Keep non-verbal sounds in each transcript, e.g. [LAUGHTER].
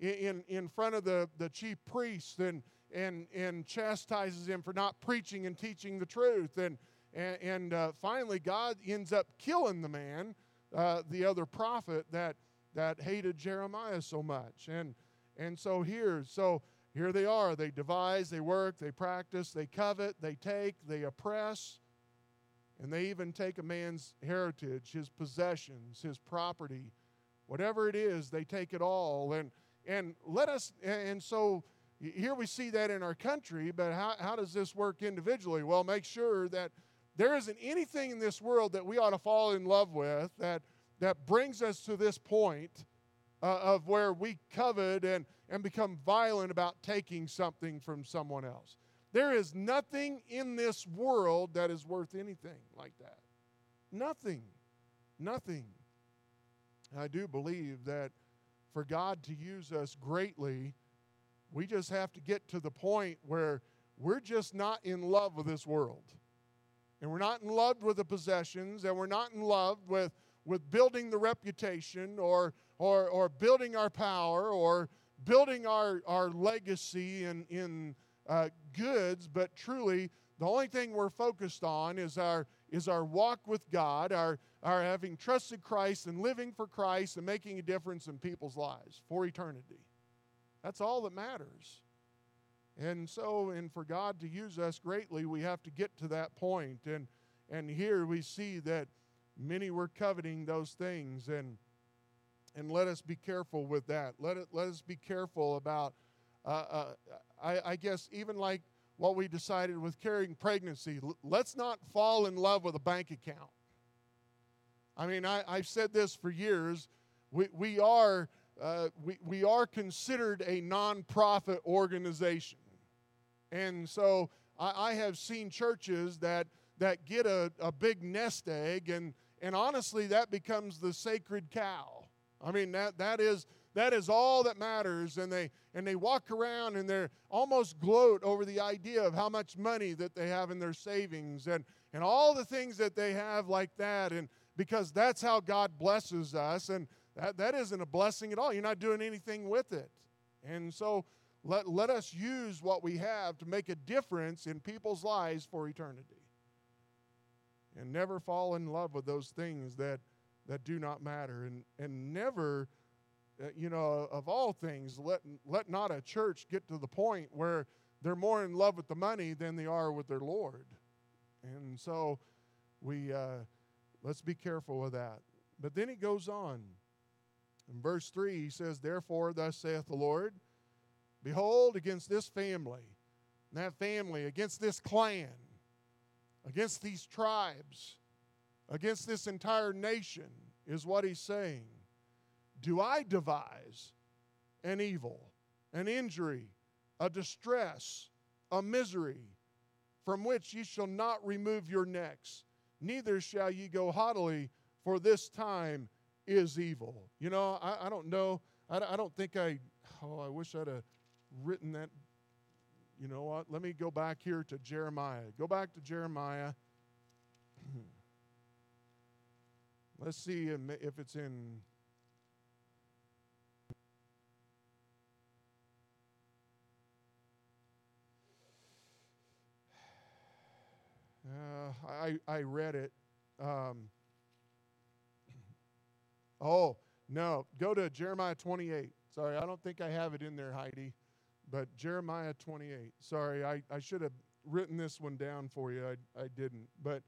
in, in front of the, the chief priests and, and, and chastises him for not preaching and teaching the truth. And, and, and uh, finally, God ends up killing the man, uh, the other prophet that, that hated Jeremiah so much. And, and so here, so here they are. They devise, they work, they practice, they covet, they take, they oppress, and they even take a man's heritage, his possessions, his property, whatever it is, they take it all. And and let us and so here we see that in our country, but how, how does this work individually? Well, make sure that there isn't anything in this world that we ought to fall in love with that that brings us to this point uh, of where we covet and, and become violent about taking something from someone else. There is nothing in this world that is worth anything like that. Nothing. Nothing. I do believe that for God to use us greatly, we just have to get to the point where we're just not in love with this world. And we're not in love with the possessions, and we're not in love with, with building the reputation or, or, or building our power or building our, our legacy in, in uh, goods, but truly the only thing we're focused on is our, is our walk with God, our, our having trusted Christ and living for Christ and making a difference in people's lives for eternity. That's all that matters. And so, and for God to use us greatly, we have to get to that point. And, and here we see that many were coveting those things. And, and let us be careful with that. Let, it, let us be careful about, uh, uh, I, I guess, even like what we decided with carrying pregnancy. Let's not fall in love with a bank account. I mean, I, have said this for years. We, we, are, uh, we, we are considered a nonprofit organization. And so I, I have seen churches that, that get a, a big nest egg, and, and honestly, that becomes the sacred cow. I mean, that, that is that is all that matters. And they and they walk around and they're almost gloat over the idea of how much money that they have in their savings and, and all the things that they have like that. And because that's how God blesses us. And that, that isn't a blessing at all. You're not doing anything with it. And so let, let us use what we have to make a difference in people's lives for eternity. And never fall in love with those things that, that do not matter. And, and never you know, of all things, let, let not a church get to the point where they're more in love with the money than they are with their Lord. And so we uh, let's be careful with that. But then he goes on. In verse 3, he says, Therefore, thus saith the Lord, Behold, against this family, that family, against this clan, against these tribes, against this entire nation, is what he's saying do I devise an evil, an injury, a distress, a misery, from which ye shall not remove your necks, neither shall ye go haughtily, for this time is evil. You know, I, I don't know. I, I don't think I, oh, I wish I'd have written that. You know what? Let me go back here to Jeremiah. Go back to Jeremiah. [CLEARS THROAT] Let's see if it's in I, I read it. Um, oh, no. Go to Jeremiah 28. Sorry, I don't think I have it in there, Heidi. But Jeremiah 28. Sorry, I, I should have written this one down for you. I, I didn't. But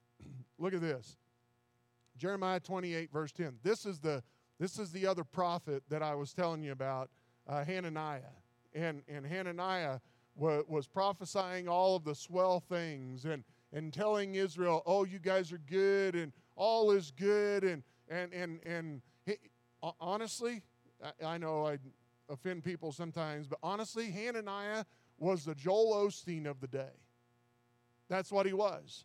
[CLEARS THROAT] look at this Jeremiah 28, verse 10. This is the, this is the other prophet that I was telling you about, uh, Hananiah. And, and Hananiah was, was prophesying all of the swell things and, and telling Israel, oh, you guys are good and all is good. And, and, and, and honestly, I, I know I offend people sometimes, but honestly, Hananiah was the Joel Osteen of the day. That's what he was.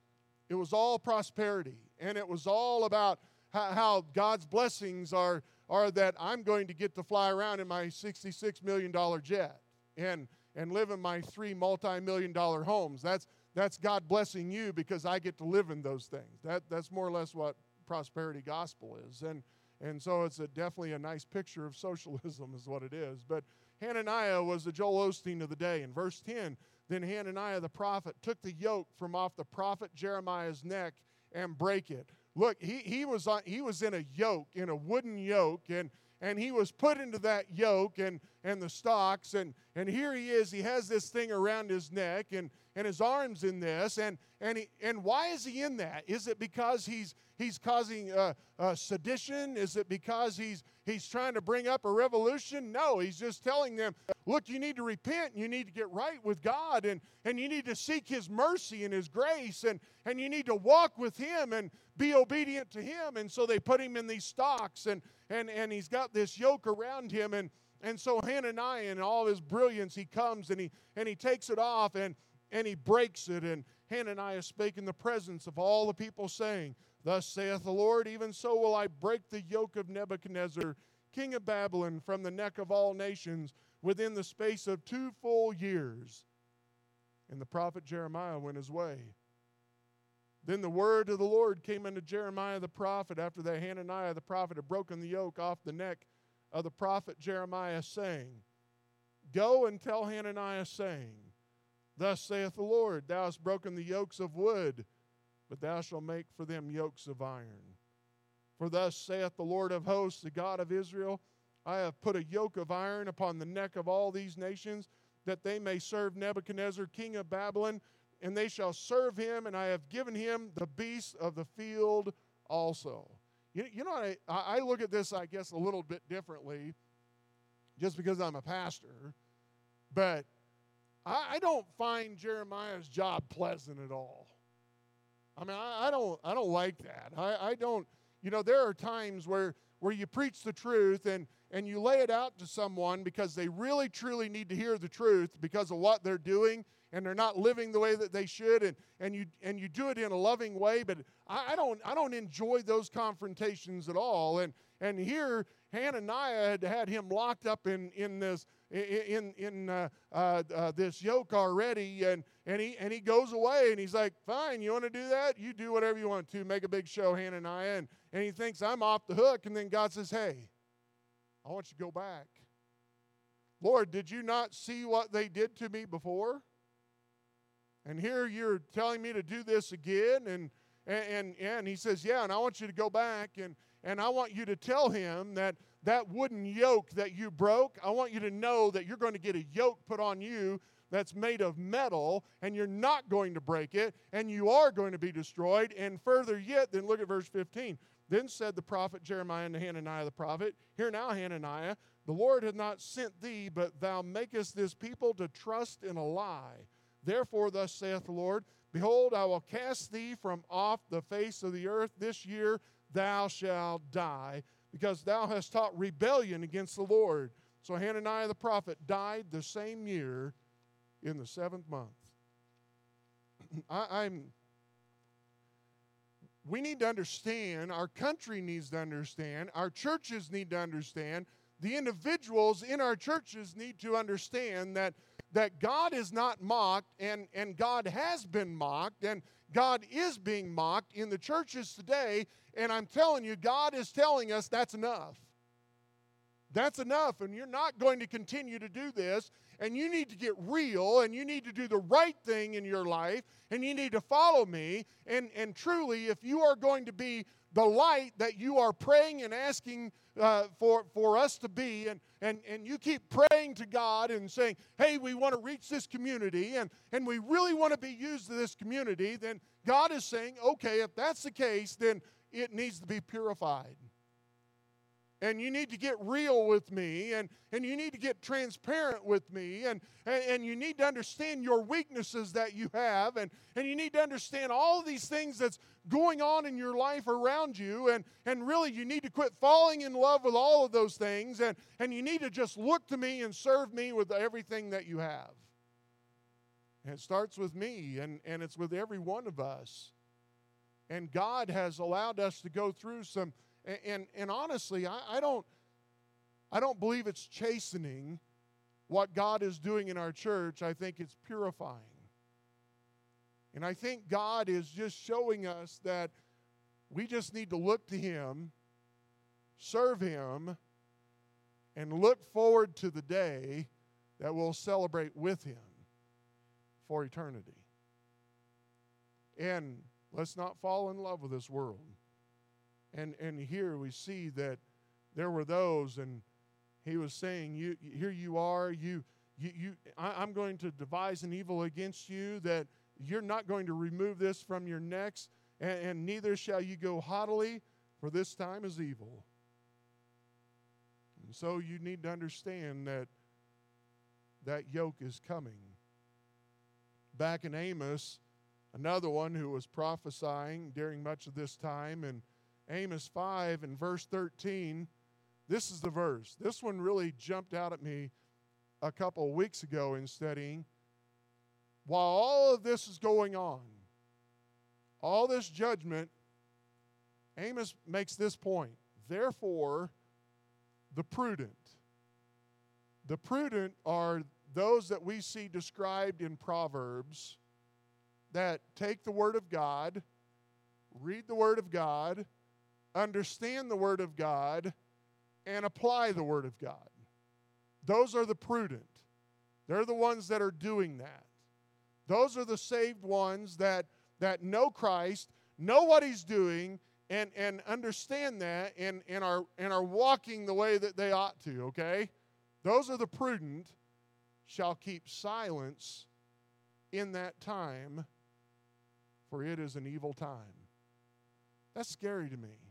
It was all prosperity, and it was all about how, how God's blessings are, are that I'm going to get to fly around in my $66 million jet. And and live in my three multi million dollar homes. That's, that's God blessing you because I get to live in those things. That, that's more or less what prosperity gospel is. And, and so it's a, definitely a nice picture of [LAUGHS] socialism, is what it is. But Hananiah was the Joel Osteen of the day. In verse 10, then Hananiah the prophet took the yoke from off the prophet Jeremiah's neck and break it. Look, he, he, was on, he was in a yoke, in a wooden yoke, and, and he was put into that yoke and, and the stocks. And, and here he is, he has this thing around his neck and, and his arms in this. And, and, he, and why is he in that? Is it because he's, he's causing sedition? Is it because he's, he's trying to bring up a revolution? No, he's just telling them, look, you need to repent you need to get right with God and, and you need to seek his mercy and his grace and, and you need to walk with him and be obedient to him. And so they put him in these stocks and, and, and he's got this yoke around him. And, and so Hananiah, in all his brilliance, he comes and he, and he takes it off and, and he breaks it. And Hananiah spake in the presence of all the people, saying, Thus saith the Lord, even so will I break the yoke of Nebuchadnezzar, king of Babylon, from the neck of all nations within the space of two full years. And the prophet Jeremiah went his way. Then the word of the Lord came unto Jeremiah the prophet after that Hananiah the prophet had broken the yoke off the neck of the prophet Jeremiah, saying, Go and tell Hananiah, saying, Thus saith the Lord, Thou hast broken the yokes of wood, but thou shalt make for them yokes of iron. For thus saith the Lord of hosts, the God of Israel, I have put a yoke of iron upon the neck of all these nations, that they may serve Nebuchadnezzar, king of Babylon, and they shall serve him, and I have given him the beasts of the field also. You, you know, I, I look at this, I guess, a little bit differently just because I'm a pastor, but I, I don't find Jeremiah's job pleasant at all. I mean, I, I don't, I don't like that. I, I don't, you know, there are times where, where you preach the truth and, and you lay it out to someone because they really, truly need to hear the truth because of what they're doing and they're not living the way that they should and, and you and you do it in a loving way but I, I don't i don't enjoy those confrontations at all. And and here hananiah had had him locked up in in this in in uh, uh, uh, this yoke already and and he and he goes away and he's like fine you want to do that? You do whatever you want to make a big show hananiah. And, and he thinks i'm off the hook. And then god says hey i want you to go back. Lord did you not see what they did to me before and here you're telling me to do this again. And, and, and he says, Yeah, and I want you to go back and, and I want you to tell him that that wooden yoke that you broke, I want you to know that you're going to get a yoke put on you that's made of metal, and you're not going to break it, and you are going to be destroyed. And further yet, then look at verse 15. Then said the prophet Jeremiah unto Hananiah the prophet, Hear now, Hananiah, the Lord hath not sent thee, but thou makest this people to trust in a lie. Therefore, thus saith the Lord Behold, I will cast thee from off the face of the earth. This year thou shalt die, because thou hast taught rebellion against the Lord. So Hananiah the prophet died the same year in the seventh month. [CLEARS THROAT] I, am we need to understand, our country needs to understand, our churches need to understand, the individuals in our churches need to understand that that God is not mocked and, and God has been mocked and God is being mocked in the churches today. And I'm telling you, God is telling us that's enough. That's enough. And you're not going to continue to do this. And you need to get real and you need to do the right thing in your life and you need to follow me. And, and truly, if you are going to be the light that you are praying and asking uh, for, for us to be, and, and, and you keep praying to God and saying, hey, we want to reach this community and, and we really want to be used to this community, then God is saying, okay, if that's the case, then it needs to be purified and you need to get real with me and, and you need to get transparent with me and, and, and, you need to understand your weaknesses that you have and, and you need to understand all these things that's going on in your life around you and, and really you need to quit falling in love with all of those things and, and you need to just look to me and serve me with everything that you have. And it starts with me and, and it's with every one of us. And god has allowed us to go through some and, and, and honestly, I, I, don't, I don't believe it's chastening what God is doing in our church. I think it's purifying. And I think God is just showing us that we just need to look to Him serve Him, and look forward to the day that we'll celebrate with Him for eternity. And let's not fall in love with this world. And, and here we see that there were those, and he was saying, you, Here you are, you, you, you, I, am going to devise an evil against you that you're not going to remove this from your necks, and, and neither shall you go haughtily, for this time is evil. And so you need to understand that that yoke is coming. Back in Amos, another one who was prophesying during much of this time, in Amos 5 and verse 13, this is the verse. This one really jumped out at me a couple of weeks ago in studying. While all of this is going on, all this judgment, Amos makes this point. Therefore, the prudent. The prudent are those that we see described in Proverbs that take the Word of God, read the Word of God, understand the Word of God, and apply the Word of God. Those are the prudent. They're the ones that are doing that. Those are the saved ones that, that know Christ, know what He's doing, and, and understand that and, and, are, and are walking the way that they ought to, okay? Those are the prudent, shall keep silence in that time, for it is an evil time. That's scary to me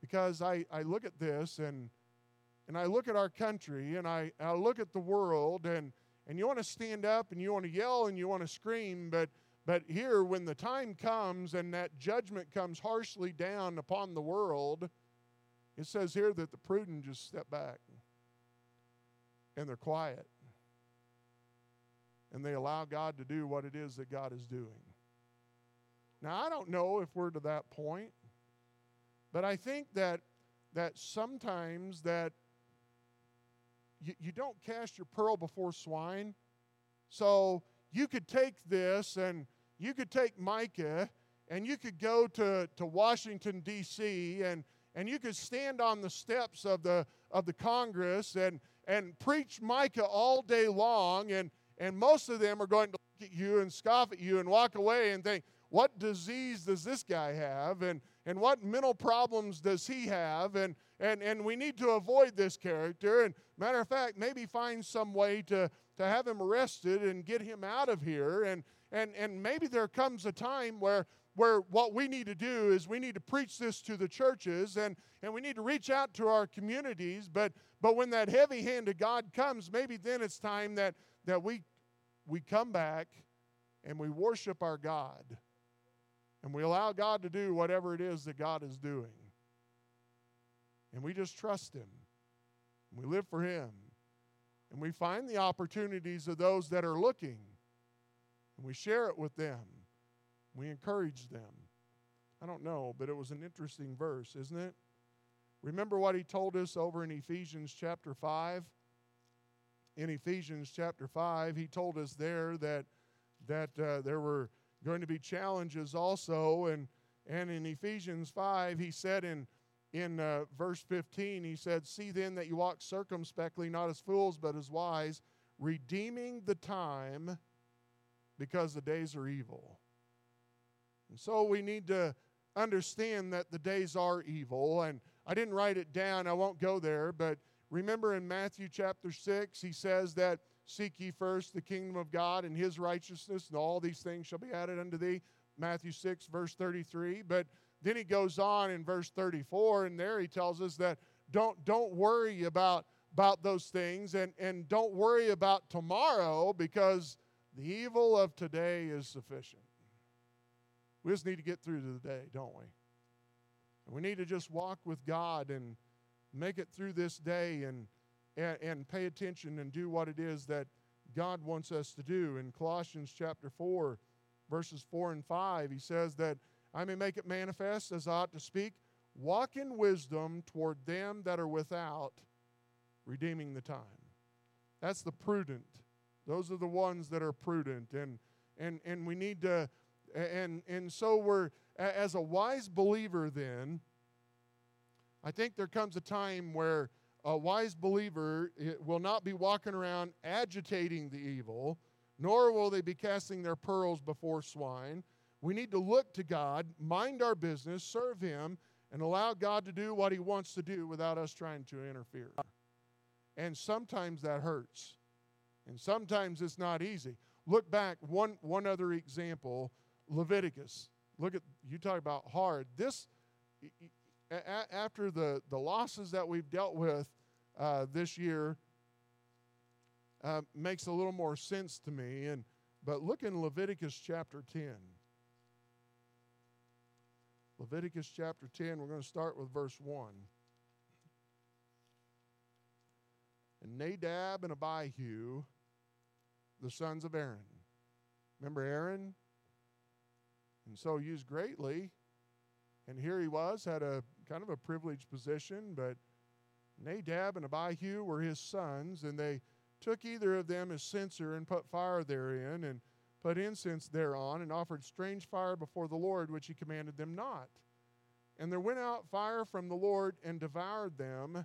because I, I look at this and and I look at our country and I, I look at the world and and you want to stand up and you want to yell and you want to scream, but but here when the time comes and that judgment comes harshly down upon the world, it says here that the prudent just step back and they're quiet and they allow God to do what it is that God is doing. Now I don't know if we're to that point, but I think that that sometimes that you, you don't cast your pearl before swine. So you could take this and you could take Micah and you could go to, to Washington, D.C., and, and you could stand on the steps of the, of the Congress and, and preach Micah all day long, and, and most of them are going to look at you and scoff at you and walk away and think, what disease does this guy have? And, and what mental problems does he have? And, and, and we need to avoid this character. And matter of fact, maybe find some way to, to have him arrested and get him out of here. And, and, and maybe there comes a time where, where what we need to do is we need to preach this to the churches and, and we need to reach out to our communities. But, but when that heavy hand of God comes, maybe then it's time that, that we, we come back and we worship our God and we allow God to do whatever it is that God is doing. And we just trust Him. We live for Him. And we find the opportunities of those that are looking. And we share it with them. We encourage them. I don't know, but it was an interesting verse, isn't it? Remember what he told us over in Ephesians chapter 5? In Ephesians chapter 5, he told us there that, that uh, there were going to be challenges also. And, and in Ephesians 5, he said in, in uh, verse 15, he said, See then that you walk circumspectly, not as fools, but as wise, redeeming the time because the days are evil. And so we need to understand that the days are evil. And I didn't write it down, I won't go there, but remember in Matthew chapter 6, he says that Seek ye first the kingdom of God and his righteousness, and all these things shall be added unto thee. Matthew 6, verse 33. But then he goes on in verse 34, and there he tells us that don't, don't worry about, about those things and, and don't worry about tomorrow because the evil of today is sufficient. We just need to get through to the day, don't we? And we need to just walk with God and make it through this day and and, and pay attention and do what it is that God wants us to do. In Colossians chapter 4, verses 4 and 5, he says that I may make it manifest as I ought to speak, walk in wisdom toward them that are without, redeeming the time. That's the prudent. Those are the ones that are prudent. And and and we need to and and so we're as a wise believer then I think there comes a time where a wise believer eh, will not be walking around agitating the evil, nor will they be casting their pearls before swine. We need to look to God, mind our business, serve Him, and allow God to do what He wants to do without us trying to interfere. And sometimes that hurts. And sometimes it's not easy. Look back, one, one other example Leviticus. Look at, you talk about hard. This, a- after the, the losses that we've dealt with uh, this year, uh, makes a little more sense to me. And, but look in Leviticus chapter 10. Leviticus chapter 10, we're going to start with verse 1. And Nadab and Abihu, the sons of Aaron. Remember Aaron? And so used greatly. And here he was, had a kind of a privileged position, but Nadab and Abihu were his sons, and they took either of them as censer and put fire therein, and put incense thereon, and offered strange fire before the Lord, which he commanded them not. And there went out fire from the Lord and devoured them,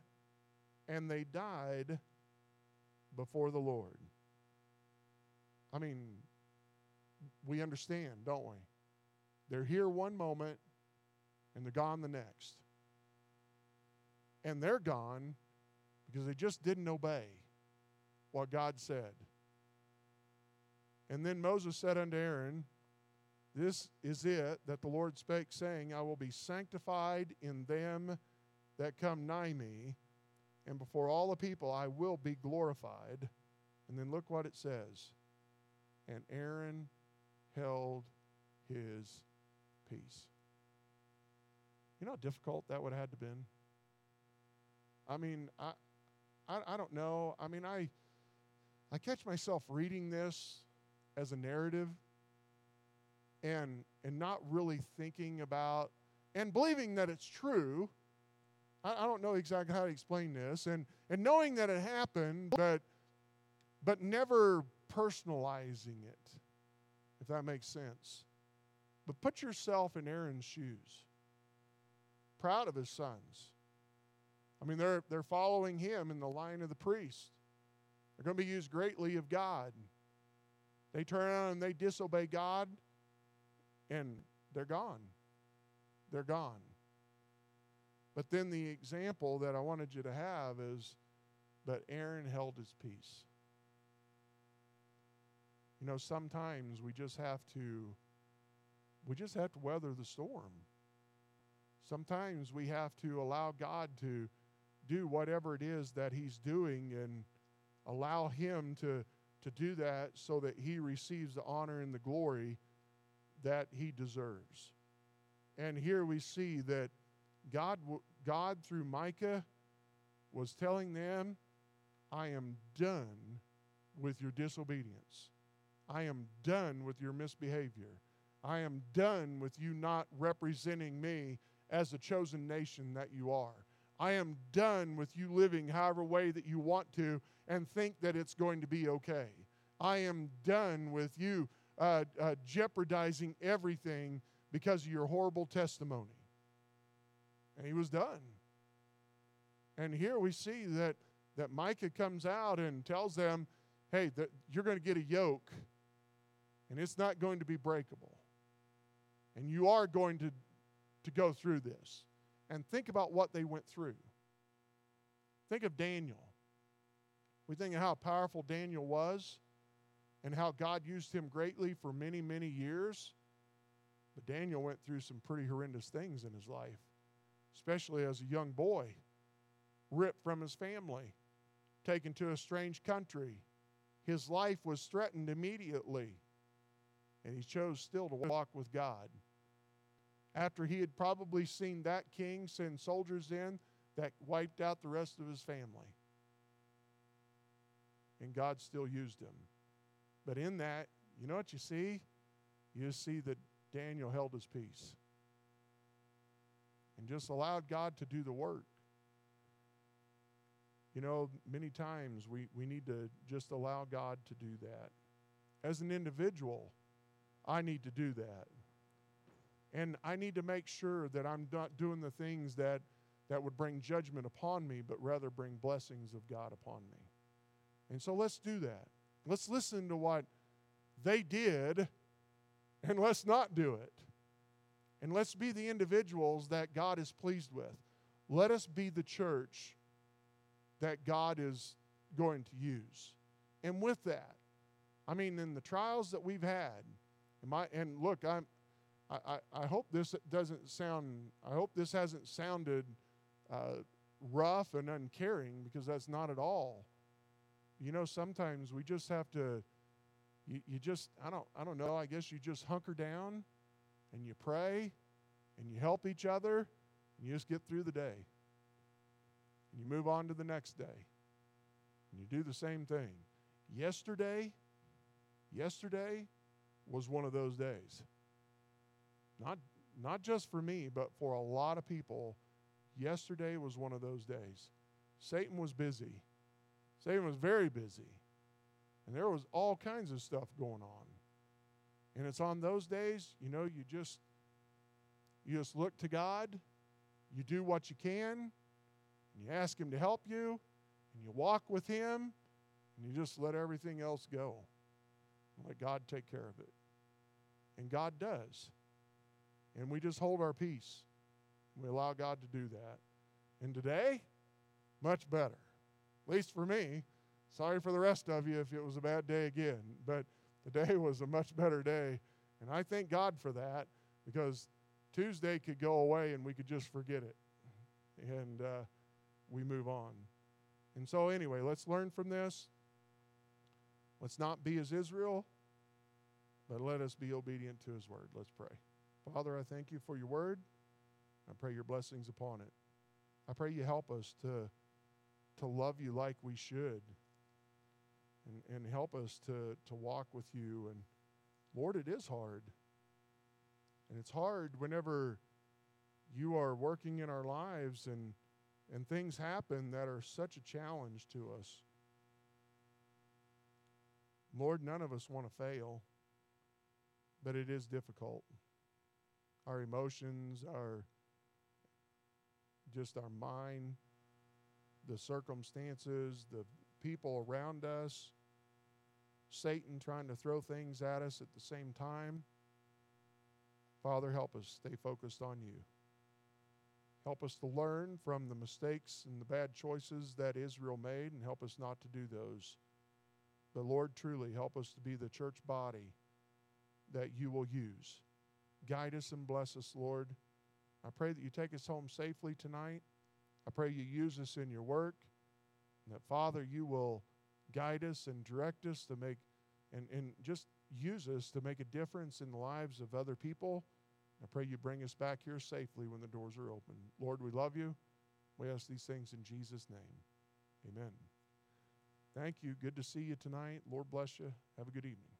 and they died before the Lord. I mean, we understand, don't we? They're here one moment and they're gone the next. And they're gone because they just didn't obey what God said. And then Moses said unto Aaron, This is it that the Lord spake, saying, I will be sanctified in them that come nigh me, and before all the people I will be glorified. And then look what it says. And Aaron held his peace. You know how difficult that would have had to been? I mean, I, I, I don't know. I mean, I, I catch myself reading this as a narrative and, and not really thinking about and believing that it's true. I, I don't know exactly how to explain this. And, and knowing that it happened, but, but never personalizing it, if that makes sense. But put yourself in Aaron's shoes. Proud of his sons. I mean, they're, they're following him in the line of the priest. They're going to be used greatly of God. They turn around and they disobey God, and they're gone. They're gone. But then the example that I wanted you to have is but Aaron held his peace. You know, sometimes we just have to we just have to weather the storm. Sometimes we have to allow God to do whatever it is that he's doing and allow him to to do that so that he receives the honor and the glory that he deserves. And here we see that God God through Micah was telling them, I am done with your disobedience. I am done with your misbehavior. I am done with you not representing me as the chosen nation that you are. I am done with you living however way that you want to and think that it's going to be okay. I am done with you uh, uh, jeopardizing everything because of your horrible testimony. And he was done. And here we see that, that Micah comes out and tells them, hey, that you're going to get a yoke, and it's not going to be breakable. And you are going to, to go through this. And think about what they went through. Think of Daniel. We think of how powerful Daniel was and how God used him greatly for many, many years. But Daniel went through some pretty horrendous things in his life, especially as a young boy, ripped from his family, taken to a strange country. His life was threatened immediately, and he chose still to walk with God after he had probably seen that king send soldiers in that wiped out the rest of his family. And God still used him. But in that, you know what you see? You see that Daniel held his peace and just allowed God to do the work. You know, many times we, we need to just allow God to do that. As an individual, I need to do that. And I need to make sure that I'm not doing the things that, that would bring judgment upon me, but rather bring blessings of God upon me. And so let's do that. Let's listen to what they did, and let's not do it. And let's be the individuals that God is pleased with. Let us be the church that God is going to use. And with that, I mean, in the trials that we've had, and, my, and look, I'm, I, I, hope this doesn't sound, I hope this hasn't sounded uh, rough and uncaring because that's not at all. You know, sometimes we just have to, you, you just, I don't, I don't know, I guess you just hunker down and you pray and you help each other and you just get through the day. And you move on to the next day. And you do the same thing. Yesterday, yesterday was one of those days. Not, not just for me, but for a lot of people, yesterday was one of those days. Satan was busy. Satan was very busy. And there was all kinds of stuff going on. And it's on those days, you know, you just you just look to God, you do what you can, and you ask him to help you, and you walk with him, and you just let everything else go. Let God take care of it. And God does. And we just hold our peace. We allow God to do that. And today, much better. At least for me. Sorry for the rest of you if it was a bad day again. But today [LAUGHS] was a much better day. And I thank God for that because Tuesday could go away and we could just forget it. And uh, we move on. And so, anyway, let's learn from this. Let's not be as Israel, but let us be obedient to his word. Let's pray. Father, I thank you for your word. I pray your blessings upon it. I pray you help us to, to love you like we should and, and help us to, to walk with you. And Lord, it is hard. And it's hard whenever you are working in our lives and, and things happen that are such a challenge to us. Lord, none of us want to fail, but it is difficult. Our emotions, our just our mind, the circumstances, the people around us, Satan trying to throw things at us at the same time. Father, help us stay focused on you. Help us to learn from the mistakes and the bad choices that Israel made and help us not to do those. But Lord, truly help us to be the church body that you will use. Guide us and bless us, Lord. I pray that you take us home safely tonight. I pray you use us in your work. And that, Father, you will guide us and direct us to make, and, and just use us to make a difference in the lives of other people. I pray you bring us back here safely when the doors are open. Lord, we love you. We ask these things in Jesus' name. Amen. Thank you. Good to see you tonight. Lord bless you. Have a good evening.